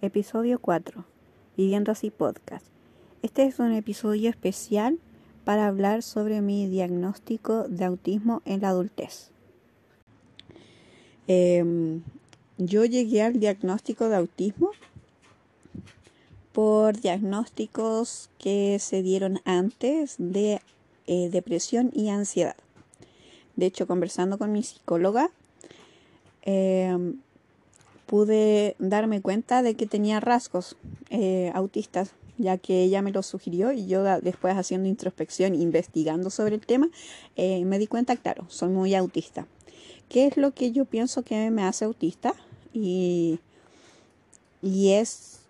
Episodio 4. Viviendo así podcast. Este es un episodio especial para hablar sobre mi diagnóstico de autismo en la adultez. Em, yo llegué al diagnóstico de autismo por diagnósticos que se dieron antes de eh, depresión y ansiedad. De hecho, conversando con mi psicóloga, em, pude darme cuenta de que tenía rasgos eh, autistas, ya que ella me lo sugirió y yo después haciendo introspección, investigando sobre el tema, eh, me di cuenta, claro, soy muy autista. ¿Qué es lo que yo pienso que me hace autista? Y, y es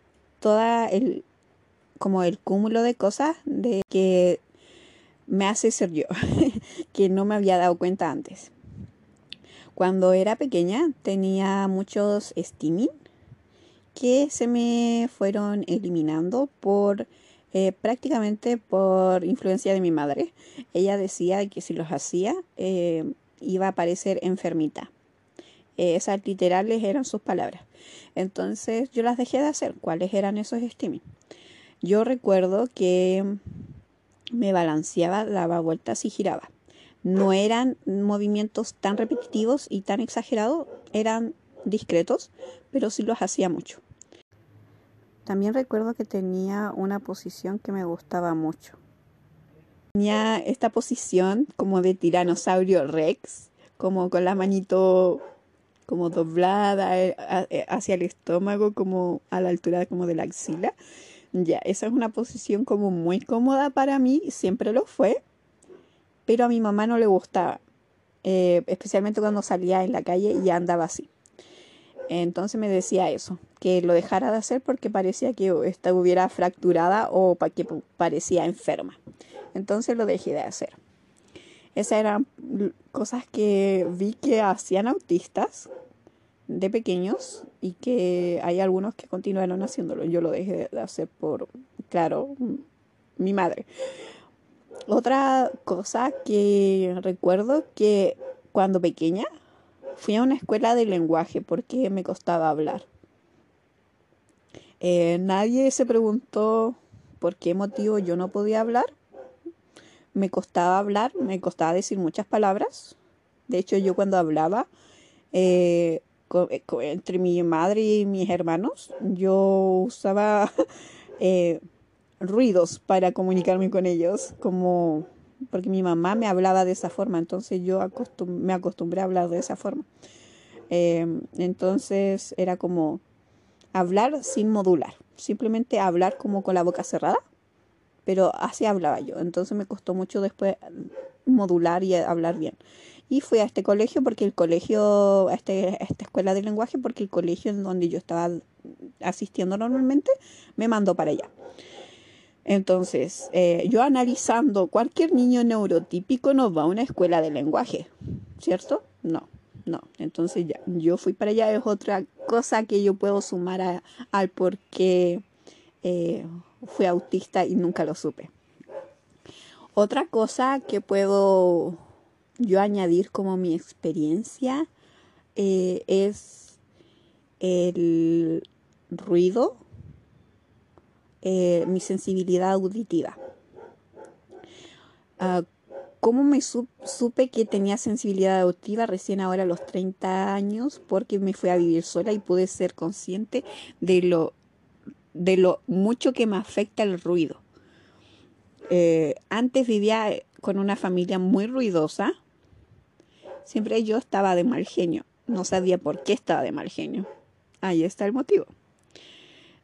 toda el como el cúmulo de cosas de que me hace ser yo, que no me había dado cuenta antes. Cuando era pequeña tenía muchos stimming que se me fueron eliminando por eh, prácticamente por influencia de mi madre. Ella decía que si los hacía eh, iba a parecer enfermita. esas literales eran sus palabras. Entonces yo las dejé de hacer. ¿Cuáles eran esos stimming? Yo recuerdo que me balanceaba, daba vueltas y giraba no eran movimientos tan repetitivos y tan exagerados, eran discretos, pero sí los hacía mucho. También recuerdo que tenía una posición que me gustaba mucho. Tenía esta posición como de tiranosaurio rex, como con la manito como doblada eh, eh, hacia el estómago, como a la altura como de la axila. Ya, esa es una posición como muy cómoda para mí, siempre lo fue, pero a mi mamá no le gustaba, eh, especialmente cuando salía en la calle y andaba así. Entonces me decía eso, que lo dejara de hacer porque parecía que estuviera fracturada o que parecía enferma. Entonces lo dejé de hacer. Esas eran cosas que vi que hacían autistas de pequeños y que hay algunos que continuaron haciéndolo. Yo lo dejé de hacer por, claro, mi madre. Otra cosa que recuerdo que cuando pequeña fui a una escuela de lenguaje porque me costaba hablar. Eh, nadie se preguntó por qué motivo yo no podía hablar. Me costaba hablar, me costaba decir muchas palabras. De hecho, yo cuando hablaba eh, eh, entre mi madre y mis hermanos, yo usaba ruidos para comunicarme con ellos, como porque mi mamá me hablaba de esa forma, entonces yo me acostumbré a hablar de esa forma. Em, entonces era como hablar sin modular, simplemente hablar como con la boca cerrada, pero así hablaba yo. Entonces me costó mucho después modular y hablar bien. Y fui a este colegio porque el colegio, a, este, a esta escuela de lenguaje, porque el colegio en donde yo estaba asistiendo normalmente me mandó para allá. Entonces, eh, yo analizando, cualquier niño neurotípico no va a una escuela de lenguaje, ¿cierto? No, no. Entonces ya, yo fui para allá, es otra cosa que yo puedo sumar al por qué eh, fui autista y nunca lo supe. Otra cosa que puedo yo añadir como mi experiencia eh, es el ruido eh, mi sensibilidad auditiva. Uh, ¿Cómo me supe que tenía sensibilidad auditiva recién ahora a los 30 años? Porque me fui a vivir sola y pude ser consciente de lo, de lo mucho que me afecta el ruido. Eh, antes vivía con una familia muy ruidosa. Siempre yo estaba de mal genio. No sabía por qué estaba de mal genio. Ahí está el motivo.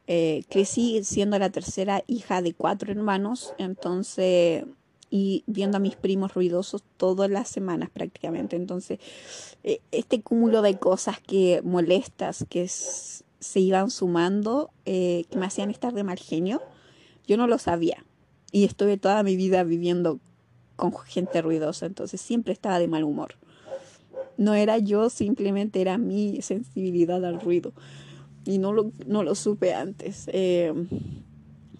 Eh, crecí siendo la tercera hija de cuatro hermanos, entonces, y viendo a mis primos ruidosos todas las semanas prácticamente. Entonces, eh, este cúmulo de cosas que molestas, que se iban sumando, eh, que me hacían estar de mal genio, yo no lo sabía. Y estuve toda mi vida viviendo con gente ruidosa, entonces siempre estaba de mal humor. No era yo, simplemente era mi sensibilidad al ruido y no lo, no lo supe antes. Eh,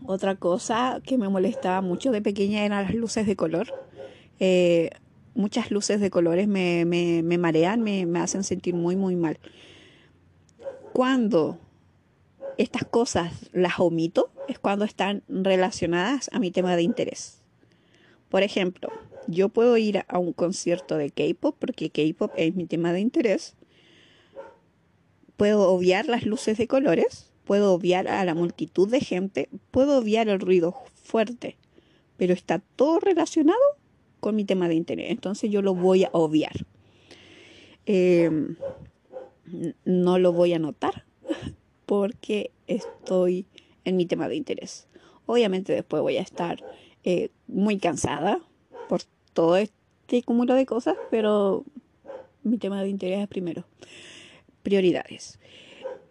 otra cosa que me molestaba mucho de pequeña eran las luces de color. Eh, muchas luces de colores me, me, marean, me, me, hacen sentir muy, muy mal. Cuando estas cosas las omito es cuando están relacionadas a mi tema de interés. Por ejemplo, yo puedo ir a un concierto de K-pop porque K-pop es mi tema de interés. Puedo obviar las luces de colores, puedo obviar a la multitud de gente, puedo obviar el ruido fuerte, pero está todo relacionado con mi tema de interés. Entonces yo lo voy a obviar. Em, no lo voy a notar porque estoy en mi tema de interés. Obviamente después voy a estar eh, muy cansada por todo este cúmulo de cosas, pero mi tema de interés es primero. Prioridades.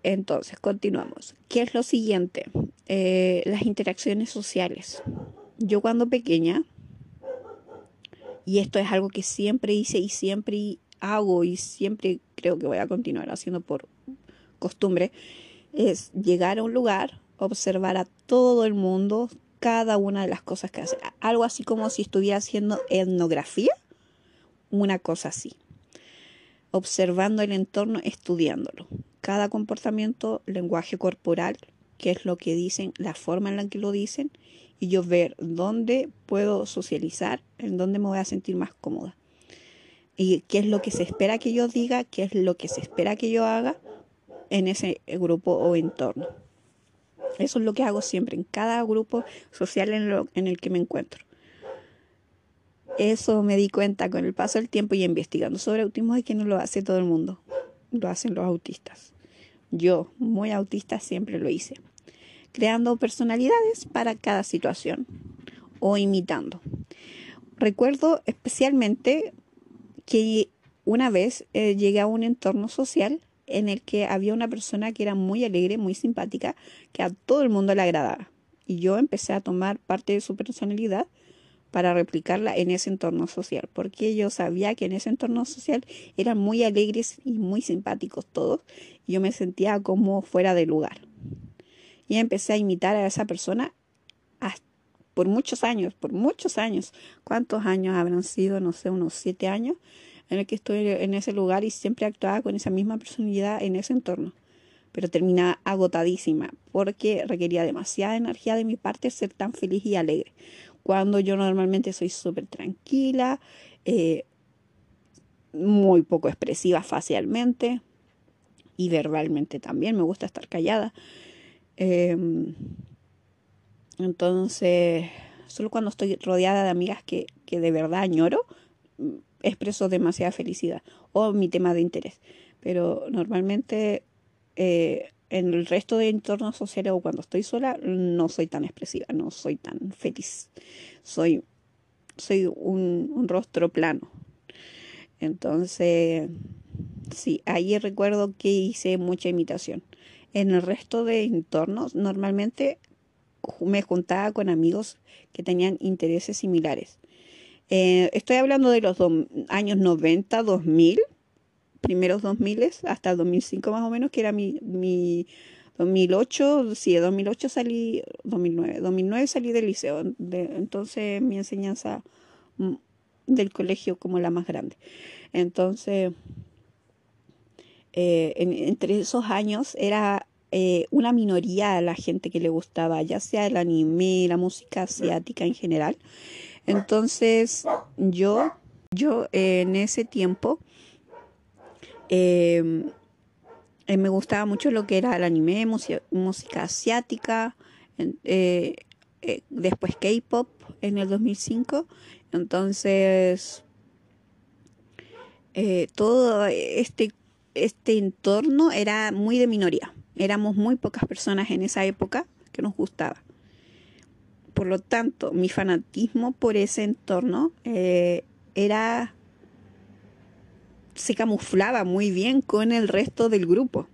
Entonces, continuamos. ¿Qué es lo siguiente? Eh, las interacciones sociales. Yo cuando pequeña, y esto es algo que siempre hice y siempre hago y siempre creo que voy a continuar haciendo por costumbre, es llegar a un lugar, observar a todo el mundo, cada una de las cosas que hace. Algo así como si estuviera haciendo etnografía, una cosa así. Observando el entorno, estudiándolo. Cada comportamiento, lenguaje corporal, qué es lo que dicen, la forma en la que lo dicen, y yo ver dónde puedo socializar, en dónde me voy a sentir más cómoda. Y qué es lo que se espera que yo diga, qué es lo que se espera que yo haga en ese grupo o entorno. Eso es lo que hago siempre en cada grupo social en, el que me encuentro. Eso me di cuenta con el paso del tiempo y investigando sobre autismo de que no lo hace todo el mundo, lo hacen los autistas. Yo, muy autista, siempre lo hice, creando personalidades para cada situación o imitando. Recuerdo especialmente que una vez eh, llegué a un entorno social en el que había una persona que era muy alegre, muy simpática, que a todo el mundo le agradaba. Y yo empecé a tomar parte de su personalidad para replicarla en ese entorno social, porque yo sabía que en ese entorno social eran muy alegres y muy simpáticos todos, y yo me sentía como fuera de lugar. Y empecé a imitar a esa persona por muchos años, por muchos años. ¿Cuántos años habrán sido? No sé, unos siete años en el que estoy en ese lugar y siempre actuaba con esa misma personalidad en ese entorno. Pero terminaba agotadísima porque requería demasiada energía de mi parte ser tan feliz y alegre. Cuando yo normalmente soy súper tranquila, eh, muy poco expresiva facialmente y verbalmente también, me gusta estar callada. Em, entonces, solo cuando estoy rodeada de amigas que, que de verdad añoro, expreso demasiada felicidad o mi tema de interés. Pero normalmente eh, en el resto de entornos sociales o cuando estoy sola no soy tan expresiva, no soy tan feliz. Soy, soy un, rostro plano. Entonces, sí, ahí recuerdo que hice mucha imitación. En el resto de entornos normalmente me juntaba con amigos que tenían intereses similares. Eh, estoy hablando de los años 90, 2000, primeros 2000 hasta 2005 más o menos, que era mi, mi 2008, sí, 2008 salí, 2009, 2009 salí del liceo, entonces mi enseñanza mm, del colegio como la más grande. Entonces, eh, entre esos años era eh, una minoría a la gente que le gustaba, ya sea el anime, la música asiática en general. Entonces, yo, yo en ese tiempo em, eh, me gustaba mucho lo que era el anime, música, asiática, eh, eh, después K-pop en el 2005. Entonces, todo este, este entorno era muy de minoría. Éramos muy pocas personas en esa época que nos gustaba. Por lo tanto, mi fanatismo por ese entorno eh, era se camuflaba muy bien con el resto del grupo,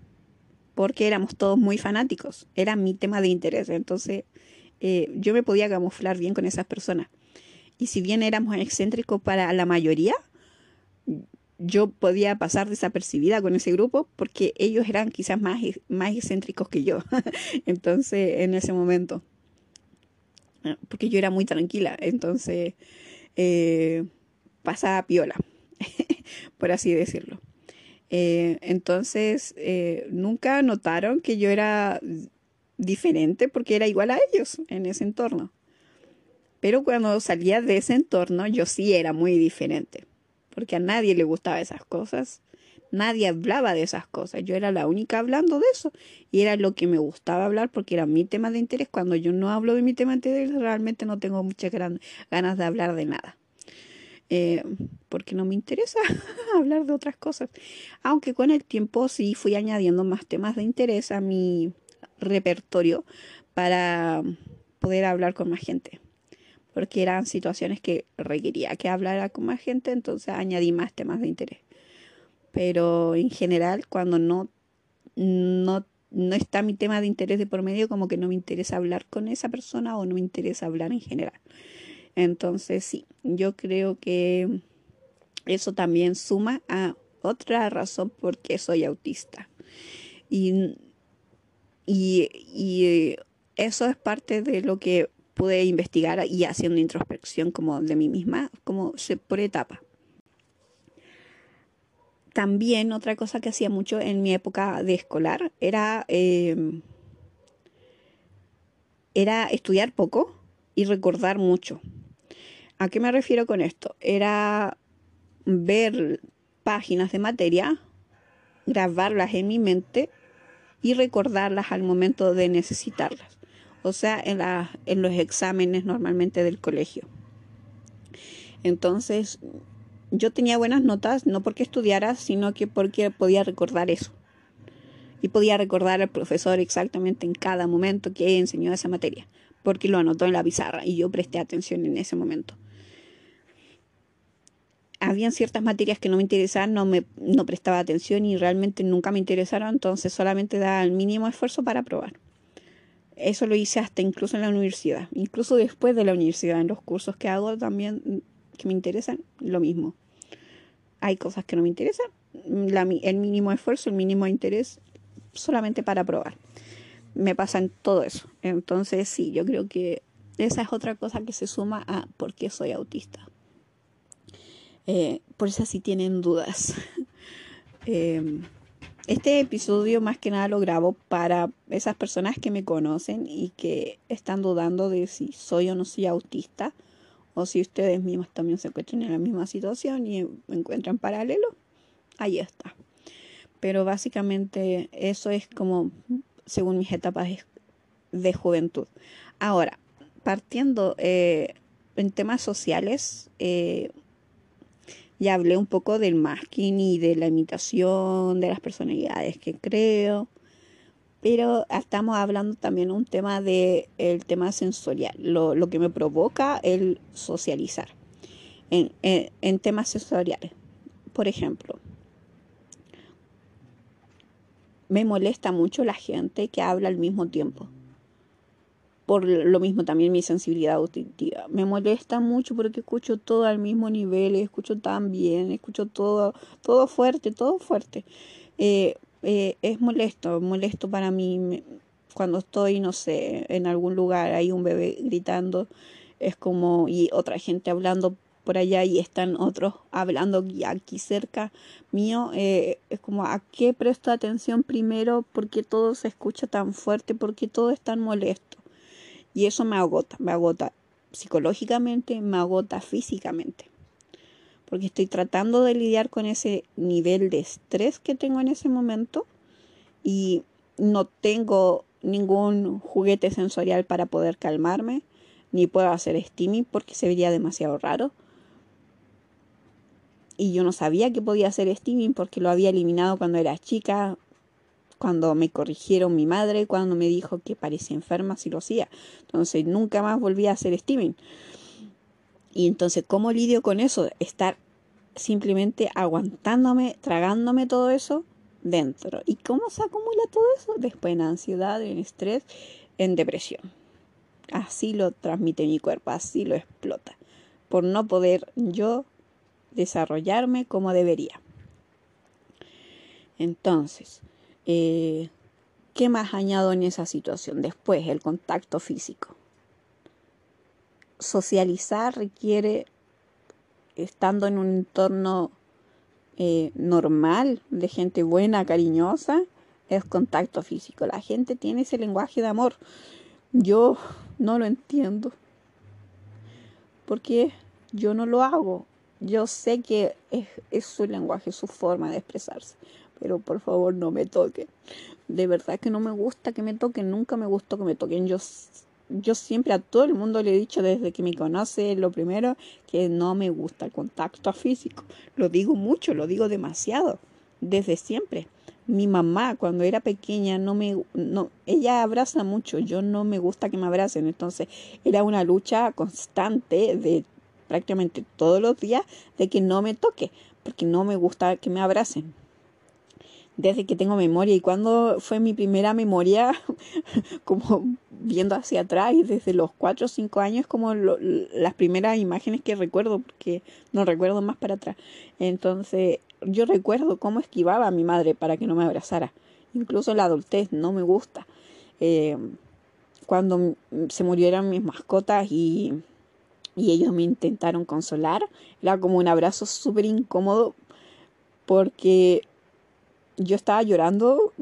porque éramos todos muy fanáticos, era mi tema de interés, entonces eh, yo me podía camuflar bien con esas personas. Y si bien éramos excéntricos para la mayoría, yo podía pasar desapercibida con ese grupo porque ellos eran quizás más, más excéntricos que yo. entonces, en ese momento. Porque yo era muy tranquila, entonces eh, pasaba piola, por así decirlo. Eh, entonces, eh, nunca notaron que yo era diferente porque era igual a ellos en ese entorno. Pero cuando salía de ese entorno, yo sí era muy diferente, porque a nadie le gustaba esas cosas, nadie hablaba de esas cosas, yo era la única hablando de eso, y era lo que me gustaba hablar porque era mi tema de interés. Cuando yo no hablo de mi tema de interés, realmente no tengo muchas ganas de hablar de nada. Eh, porque no me interesa hablar de otras cosas. Aunque con el tiempo sí fui añadiendo más temas de interés a mi repertorio para poder hablar con más gente porque eran situaciones que requería que hablara con más gente, entonces añadí más temas de interés. Pero en general, cuando no, no, no está mi tema de interés de por medio, como que no me interesa hablar con esa persona o no me interesa hablar en general. Entonces, sí, yo creo que eso también suma a otra razón por qué soy autista. Y, y, eso es parte de lo que pude investigar y haciendo introspección como de mí misma, como por etapa. También otra cosa que hacía mucho en mi época de escolar era, em, era estudiar poco y recordar mucho. ¿A qué me refiero con esto? Era ver páginas de materia, grabarlas en mi mente y recordarlas al momento de necesitarlas o sea, en, los exámenes normalmente del colegio. Entonces, yo tenía buenas notas, no porque estudiara, sino que porque podía recordar eso. Y podía recordar al profesor exactamente en cada momento que enseñó esa materia, porque lo anotó en la pizarra y yo presté atención en ese momento. Habían ciertas materias que no me interesaban, no, me, no prestaba atención y realmente nunca me interesaron, entonces solamente daba el mínimo esfuerzo para aprobar. Eso lo hice hasta incluso en la universidad, incluso después de la universidad, en los cursos que hago también que me interesan, lo mismo. Hay cosas que no me interesan, el mínimo esfuerzo, el mínimo interés, solamente para probar. Me pasa en todo eso. Entonces sí, yo creo que esa es otra cosa que se suma a por qué soy autista. Eh, por eso si tienen dudas. eh, este episodio más que nada lo grabo para esas personas que me conocen y que están dudando de si soy o no soy autista o si ustedes mismos también se encuentran en la misma situación y encuentran paralelo. Ahí está. Pero básicamente eso es como según mis etapas de juventud. Ahora, partiendo eh, en temas sociales, eh, ya hablé un poco del masking y de la imitación, de las personalidades que creo. Pero estamos hablando también un tema de el tema sensorial, lo, que me provoca el socializar en, en temas sensoriales. Por ejemplo, me molesta mucho la gente que habla al mismo tiempo por lo mismo también mi sensibilidad auditiva. Me molesta mucho porque escucho todo al mismo nivel, escucho tan bien, escucho todo, todo fuerte, todo fuerte. Eh, eh, es molesto, molesto para mí cuando estoy, no sé, en algún lugar, hay un bebé gritando, es como, y otra gente hablando por allá y están otros hablando aquí cerca mío, eh, es como a qué presto atención primero porque todo se escucha tan fuerte, porque todo es tan molesto. Y eso me agota, me agota psicológicamente, me agota físicamente. Porque estoy tratando de lidiar con ese nivel de estrés que tengo en ese momento y no tengo ningún juguete sensorial para poder calmarme, ni puedo hacer steaming porque se vería demasiado raro. Y yo no sabía que podía hacer steaming porque lo había eliminado cuando era chica, cuando me corrigieron mi madre, cuando me dijo que parecía enferma si lo hacía. Entonces nunca más volví a hacer steaming. Y entonces, ¿cómo lidio con eso? Estar simplemente aguantándome, tragándome todo eso dentro. ¿Y cómo se acumula todo eso? Después en ansiedad, en estrés, en depresión. Así lo transmite mi cuerpo, así lo explota. Por no poder yo desarrollarme como debería. Entonces, eh, ¿Qué más añado en esa situación? Después, el contacto físico. Socializar requiere, estando en un entorno eh, normal, de gente buena, cariñosa, es contacto físico. La gente tiene ese lenguaje de amor. Yo no lo entiendo. Porque yo no lo hago. Yo sé que es, su lenguaje, su forma de expresarse. Pero por favor no me toquen. De verdad que no me gusta que me toquen. Nunca me gustó que me toquen. Yo, yo siempre a todo el mundo le he dicho desde que me conoce, lo primero, que no me gusta el contacto físico. Lo digo mucho, lo digo demasiado. Desde siempre mi mamá cuando era pequeña no me no ella abraza mucho yo no me gusta que me abracen entonces era una lucha constante de prácticamente todos los días de que no me toque porque no me gusta que me abracen desde que tengo memoria y cuando fue mi primera memoria como viendo hacia atrás y desde los 4 o 5 años como las primeras imágenes que recuerdo porque no recuerdo más para atrás entonces yo recuerdo cómo esquivaba a mi madre para que no me abrazara. Incluso la adultez no me gusta. Eh, cuando se murieron mis mascotas y, y ellos me intentaron consolar, era como un abrazo súper incómodo porque yo estaba llorando,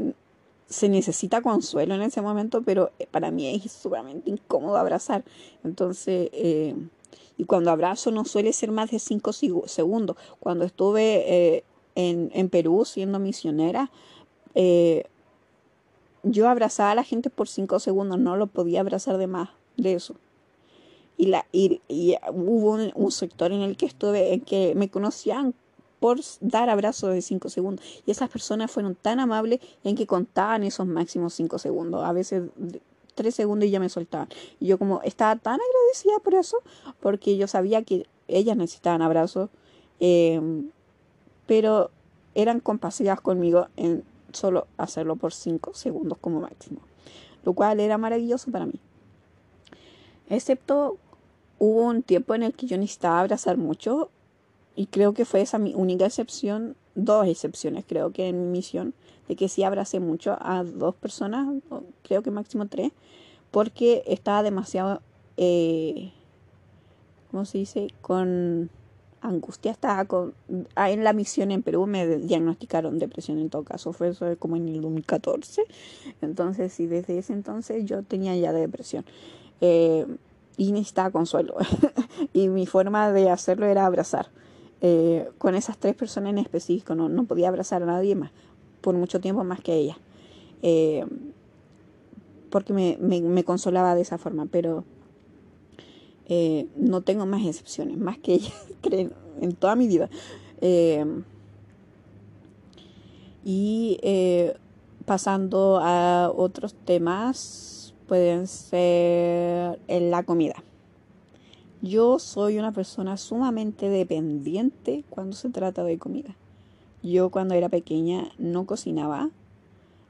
se necesita consuelo en ese momento, pero para mí es sumamente incómodo abrazar. Entonces, eh, y cuando abrazo no suele ser más de 5 segundos. Cuando estuve eh, en, Perú siendo misionera, eh, yo abrazaba a la gente por 5 segundos, no lo podía abrazar de más de eso. Y, hubo un, sector en el que estuve, en que me conocían por dar abrazos de 5 segundos. Y esas personas fueron tan amables en que contaban esos máximos 5 segundos. A veces tres segundos y ya me soltaban. Y yo como estaba tan agradecida por eso, porque yo sabía que ellas necesitaban abrazos, em, pero eran compasivas conmigo en solo hacerlo por cinco segundos como máximo, lo cual era maravilloso para mí. Excepto hubo un tiempo en el que yo necesitaba abrazar mucho y creo que fue esa mi única excepción, dos excepciones creo que en mi misión, de que sí abracé mucho a dos personas, creo que máximo tres, porque estaba demasiado, eh, ¿cómo se dice? Con angustia, estaba con, ah, en la misión en Perú me diagnosticaron depresión en todo caso, fue eso como en el 2014, entonces sí, desde ese entonces yo tenía ya depresión. Eh, y necesitaba consuelo. y mi forma de hacerlo era abrazar. Eh, con esas tres personas en específico, no, no podía abrazar a nadie más por mucho tiempo más que ella. Eh, porque me, me, consolaba de esa forma, pero eh, no tengo más excepciones, más que ella, creo, en toda mi vida. Y pasando a otros temas, pueden ser en la comida. Yo soy una persona sumamente dependiente cuando se trata de comida. Yo cuando era pequeña no cocinaba.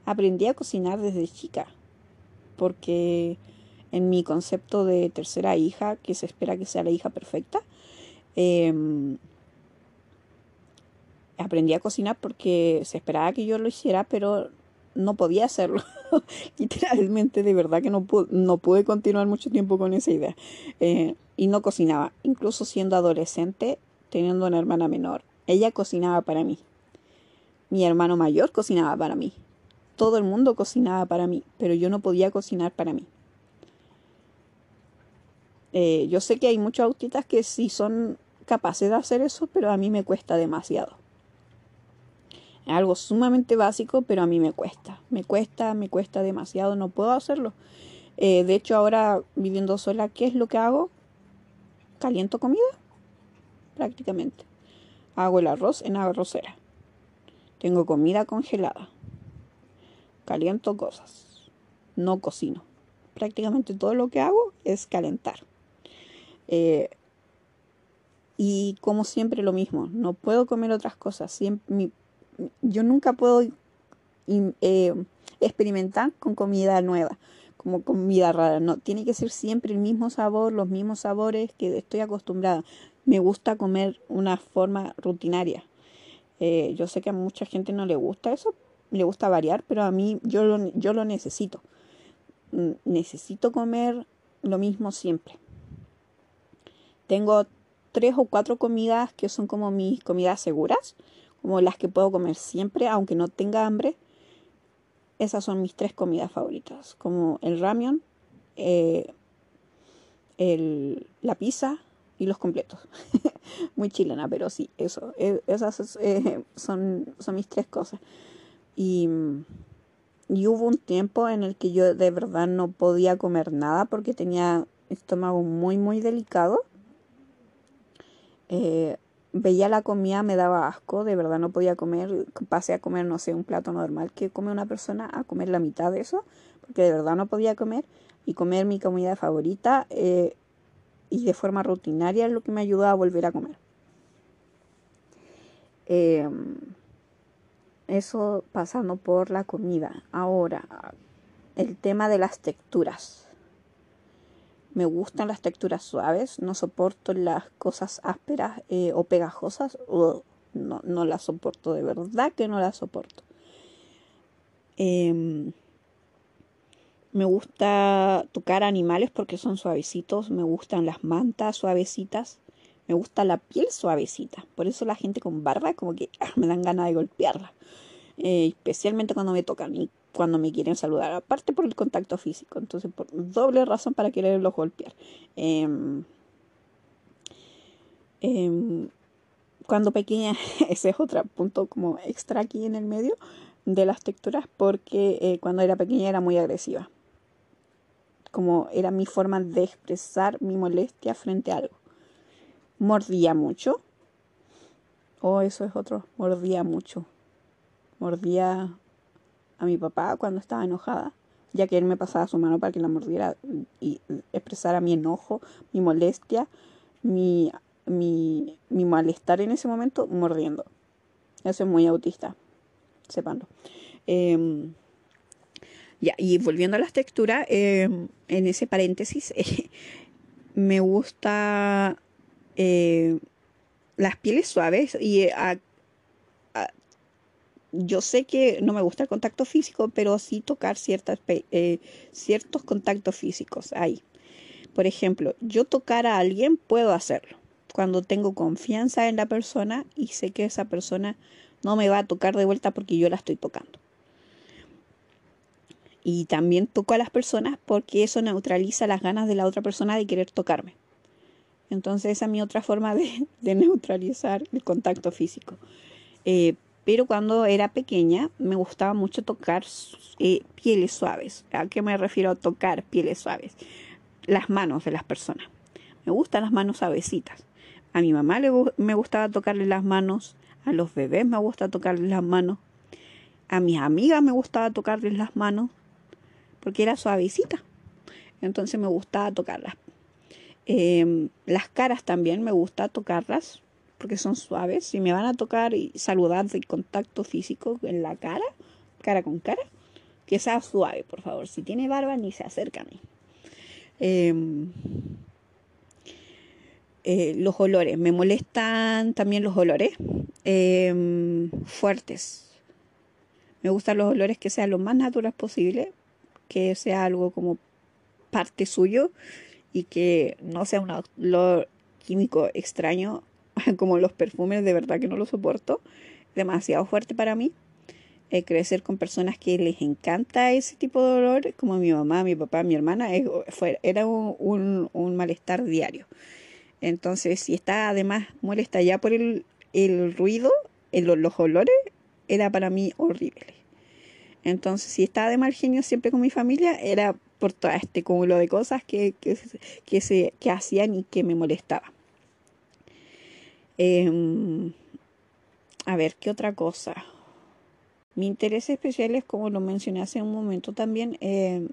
Aprendí a cocinar desde chica, porque en mi concepto de tercera hija, que se espera que sea la hija perfecta, em, aprendí a cocinar porque se esperaba que yo lo hiciera, pero no podía hacerlo. Literalmente, de verdad que no, no pude continuar mucho tiempo con esa idea. Eh, y no cocinaba. Incluso siendo adolescente, teniendo una hermana menor, ella cocinaba para mí. Mi hermano mayor cocinaba para mí. Todo el mundo cocinaba para mí, pero yo no podía cocinar para mí. Eh, yo sé que hay muchos autistas que sí son capaces de hacer eso, pero a mí me cuesta demasiado. Algo sumamente básico, pero a mí me cuesta. Me cuesta, me cuesta demasiado, no puedo hacerlo. Eh, de hecho, ahora viviendo sola, ¿qué es lo que hago? Caliento comida, prácticamente. Hago el arroz en arrocera. Tengo comida congelada. Caliento cosas. No cocino. Prácticamente todo lo que hago es calentar. Eh, y como siempre lo mismo, no puedo comer otras cosas. Yo nunca puedo eh, experimentar con comida nueva, como comida rara. No, tiene que ser siempre el mismo sabor, los mismos sabores que estoy acostumbrada. Me gusta comer una forma rutinaria. Eh, yo sé que a mucha gente no le gusta eso, le gusta variar, pero a mí yo lo, yo lo necesito. Mm, necesito comer lo mismo siempre. Tengo tres o cuatro comidas que son como mis comidas seguras, como las que puedo comer siempre, aunque no tenga hambre. esas son mis tres comidas favoritas, como el ramen, eh, el, la pizza y los completos. Muy chilena, pero sí, eso, eh, esas eh, son, son mis tres cosas. Y, y, hubo un tiempo en el que yo de verdad no podía comer nada porque tenía estómago muy, muy delicado. Eh, veía la comida, me daba asco, de verdad no podía comer. Pasé a comer, no sé, un plato normal que come una persona, a comer la mitad de eso, porque de verdad no podía comer. Y comer mi comida favorita eh, y de forma rutinaria es lo que me ayudó a volver a comer. Em, eso pasando por la comida. Ahora, el tema de las texturas. Me gustan las texturas suaves, no soporto las cosas ásperas eh, o pegajosas. no, no las soporto, de verdad que no las soporto. Em, me gusta tocar animales porque son suavecitos, me gustan las mantas suavecitas, me gusta la piel suavecita. Por eso la gente con barba como que ah, me dan ganas de golpearla. Eh, especialmente cuando me tocan y cuando me quieren saludar, aparte por el contacto físico, entonces por doble razón para quererlos golpear. Em, em, cuando pequeña, ese es otro punto como extra aquí en el medio de las texturas, porque eh, cuando era pequeña era muy agresiva. Como era mi forma de expresar mi molestia frente a algo. Mordía mucho. Oh, eso es otro, mordía mucho mordía a mi papá cuando estaba enojada, ya que él me pasaba su mano para que la mordiera y expresara mi enojo, mi molestia, mi, mi, malestar en ese momento mordiendo. Eso es muy autista, sépanlo. Em, ya, y volviendo a las texturas, em, en ese paréntesis, me gusta eh, las pieles suaves y a, yo sé que no me gusta el contacto físico, pero sí tocar ciertas, eh, ciertos contactos físicos ahí. Por ejemplo, yo tocar a alguien puedo hacerlo cuando tengo confianza en la persona y sé que esa persona no me va a tocar de vuelta porque yo la estoy tocando. Y también toco a las personas porque eso neutraliza las ganas de la otra persona de querer tocarme. Entonces esa es mi otra forma de, neutralizar el contacto físico. Eh, pero cuando era pequeña me gustaba mucho tocar eh, pieles suaves. ¿A qué me refiero a tocar pieles suaves? Las manos de las personas. Me gustan las manos suavecitas. A mi mamá le, me gustaba tocarle las manos, a los bebés me gusta tocarles las manos, a mis amigas me gustaba tocarles las manos, porque era suavecita. Entonces me gustaba tocarlas. Em, las caras también me gusta tocarlas porque son suaves. Si me van a tocar y saludar de contacto físico en la cara, cara con cara, que sea suave, por favor. Si tiene barba, ni se acerca a mí. Em, eh, los olores, me molestan también los olores em, fuertes. Me gustan los olores que sean lo más naturales posible, que sea algo como parte suyo y que no sea un olor químico extraño como los perfumes, de verdad que no lo soporto. Demasiado fuerte para mí. Eh, crecer con personas que les encanta ese tipo de olor, como mi mamá, mi papá, mi hermana, era un, un, malestar diario. Entonces, si está además molesta ya por el, el ruido, el, los olores, era para mí horrible. Entonces, si estaba de mal genio siempre con mi familia, era por todo este cúmulo de cosas que, que, que, se, que hacían y que me molestaban. Em, a ver, ¿qué otra cosa? Mi interés especial es, como lo mencioné hace un momento también, em,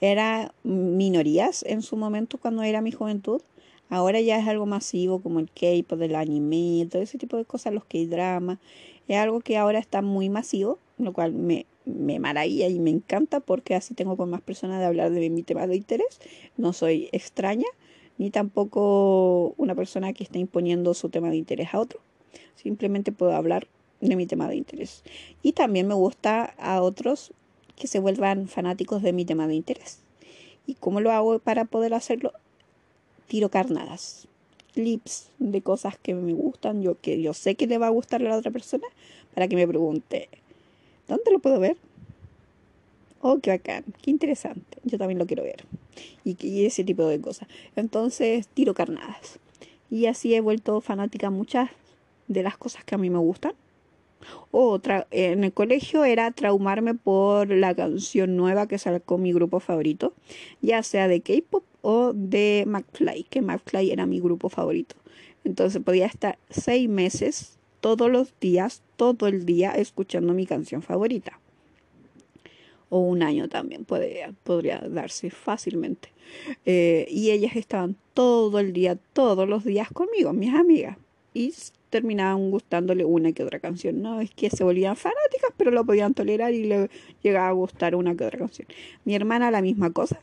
era minorías en su momento cuando era mi juventud. Ahora ya es algo masivo como el K-pop, el anime, todo ese tipo de cosas, los K-dramas. Es algo que ahora está muy masivo, lo cual me, me maravilla y me encanta porque así tengo con más personas de hablar de mi tema de interés. No soy extraña ni tampoco una persona que está imponiendo su tema de interés a otro. Simplemente puedo hablar de mi tema de interés. Y también me gusta a otros que se vuelvan fanáticos de mi tema de interés. ¿Y cómo lo hago para poder hacerlo? Tiro carnadas, clips de cosas que me gustan, yo que yo sé que le va a gustar a la otra persona, para que me pregunte, ¿dónde lo puedo ver? Oh, qué bacán, qué interesante. Yo también lo quiero ver. Y, y ese tipo de cosas. Entonces, tiro carnadas. Y así he vuelto fanática muchas de las cosas que a mí me gustan. Otra, en el colegio era traumarme por la canción nueva que sacó mi grupo favorito, ya sea de K-pop o de McFly, que McFly era mi grupo favorito. Entonces podía estar seis meses, todos los días, todo el día, escuchando mi canción favorita. O un año también podría, podría darse fácilmente. Eh, y ellas estaban todo el día, todos los días conmigo, mis amigas. Y terminaban gustándole una que otra canción. No es que se volvían fanáticas, pero lo podían tolerar y le llegaba a gustar una que otra canción. Mi hermana la misma cosa.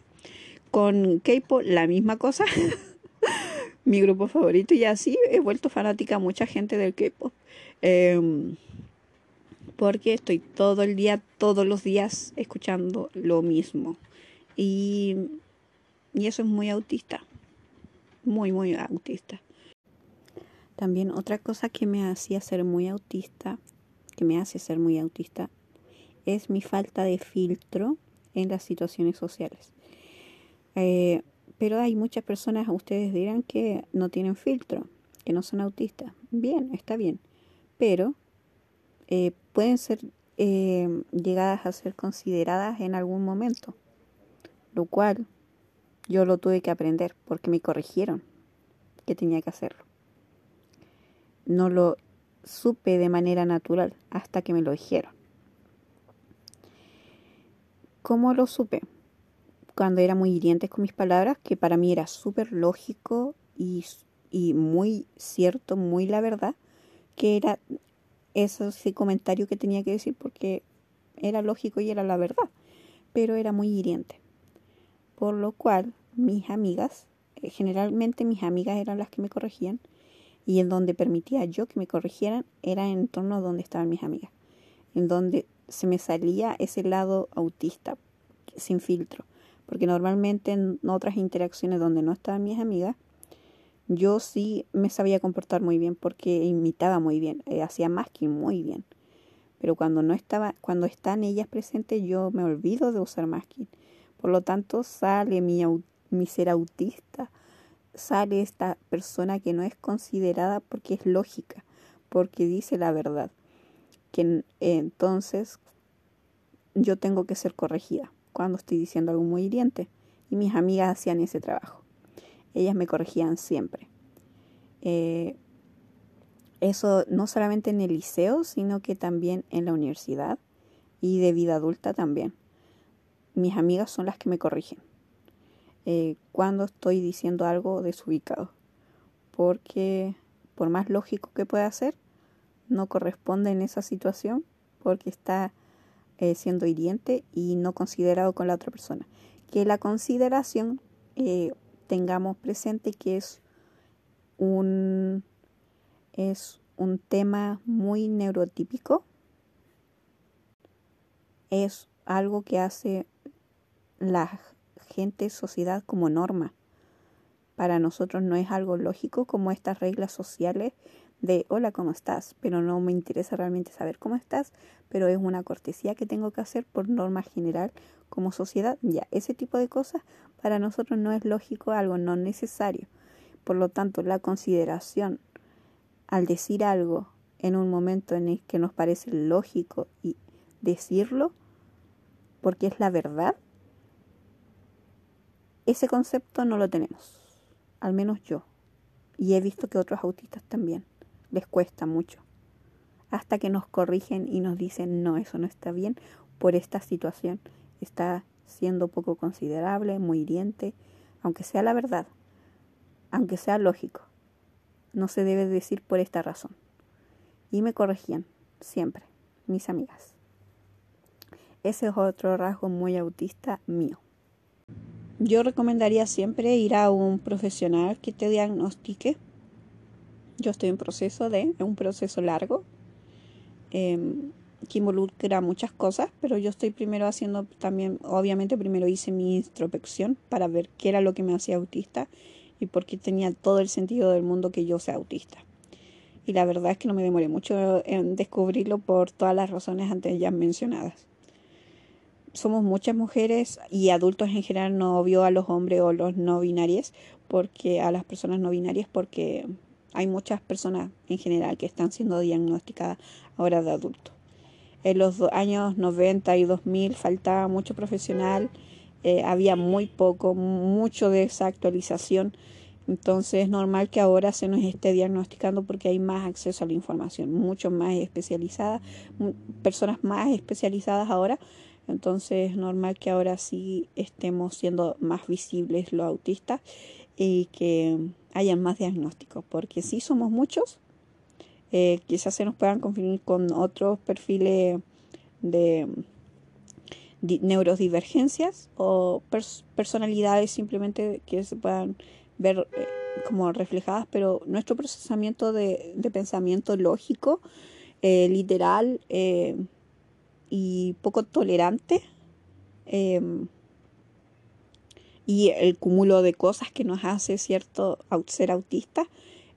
Con K-pop la misma cosa. Mi grupo favorito y así he vuelto fanática a mucha gente del K-pop. Em, porque estoy todo el día, todos los días escuchando lo mismo. Y, y eso es muy autista. Muy, muy autista. También otra cosa que me hacía ser muy autista, que me hace ser muy autista, es mi falta de filtro en las situaciones sociales. Eh, pero hay muchas personas, ustedes dirán que no tienen filtro, que no son autistas. Bien, está bien. Pero eh, pueden ser eh, llegadas a ser consideradas en algún momento. Lo cual yo lo tuve que aprender porque me corrigieron que tenía que hacerlo no lo supe de manera natural hasta que me lo dijeron. ¿Cómo lo supe? Cuando era muy hiriente con mis palabras, que para mí era súper lógico y, y, muy cierto, muy la verdad, que era ese comentario que tenía que decir porque era lógico y era la verdad, pero era muy hiriente. Por lo cual mis amigas, eh, generalmente mis amigas eran las que me corregían, y en donde permitía yo que me corrigieran era en torno a donde estaban mis amigas, en donde se me salía ese lado autista sin filtro, porque normalmente en otras interacciones donde no estaban mis amigas, yo sí me sabía comportar muy bien porque imitaba muy bien, eh, hacía más que muy bien. Pero cuando no estaba, cuando están ellas presentes, yo me olvido de usar masking. Por lo tanto, sale mi, mi ser autista sale esta persona que no es considerada porque es lógica, porque dice la verdad. Que entonces yo tengo que ser corregida cuando estoy diciendo algo muy hiriente. Y mis amigas hacían ese trabajo. Ellas me corregían siempre. Eh, eso no solamente en el liceo, sino que también en la universidad y de vida adulta también. Mis amigas son las que me corrigen. Eh, cuando estoy diciendo algo desubicado. Porque por más lógico que pueda ser, no corresponde en esa situación porque está eh, siendo hiriente y no considerado con la otra persona. Que la consideración tengamos presente que es un, es un tema muy neurotípico. Es algo que hace la gente, sociedad como norma. Para nosotros no es algo lógico como estas reglas sociales de hola, ¿cómo estás? Pero no me interesa realmente saber cómo estás, pero es una cortesía que tengo que hacer por norma general como sociedad. Ya, ese tipo de cosas para nosotros no es lógico, algo no necesario. Por lo tanto, la consideración al decir algo en un momento en el que nos parece lógico y decirlo, porque es la verdad, ese concepto no lo tenemos, al menos yo. Y he visto que otros autistas también les cuesta mucho. Hasta que nos corrigen y nos dicen, no, eso no está bien por esta situación. Está siendo poco considerable, muy hiriente, aunque sea la verdad, aunque sea lógico. No se debe decir por esta razón. Y me corregían, siempre, mis amigas. Ese es otro rasgo muy autista mío. Yo recomendaría siempre ir a un profesional que te diagnostique. Yo estoy en proceso de, es un proceso largo, em, que involucra muchas cosas, pero yo estoy primero haciendo también, obviamente primero hice mi introspección para ver qué era lo que me hacía autista y por qué tenía todo el sentido del mundo que yo sea autista. Y la verdad es que no me demoré mucho en descubrirlo por todas las razones antes ya mencionadas somos muchas mujeres y adultos en general, no vio a los hombres o los no binarios, porque a las personas no binarias, porque hay muchas personas en general que están siendo diagnosticadas ahora de adultos. En los años 90 y 2000 faltaba mucho profesional, eh, había muy poco, mucho de esa actualización. Entonces es normal que ahora se nos esté diagnosticando porque hay más acceso a la información, mucho más especializada, personas más especializadas ahora. Entonces es normal que ahora sí estemos siendo más visibles los autistas y que haya más diagnósticos, porque si somos muchos, eh, quizás se nos puedan confundir con otros perfiles de, neurodivergencias o personalidades simplemente que se puedan ver eh, como reflejadas, pero nuestro procesamiento de, pensamiento lógico, eh, literal y poco tolerante, y el cúmulo de cosas que nos hace cierto ser autista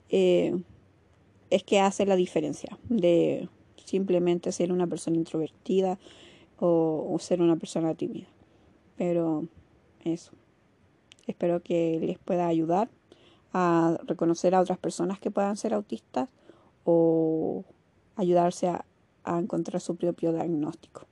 eh, es que hace la diferencia de simplemente ser una persona introvertida o, ser una persona tímida. Pero eso. Espero que les pueda ayudar a reconocer a otras personas que puedan ser autistas o ayudarse a encontrar su propio diagnóstico.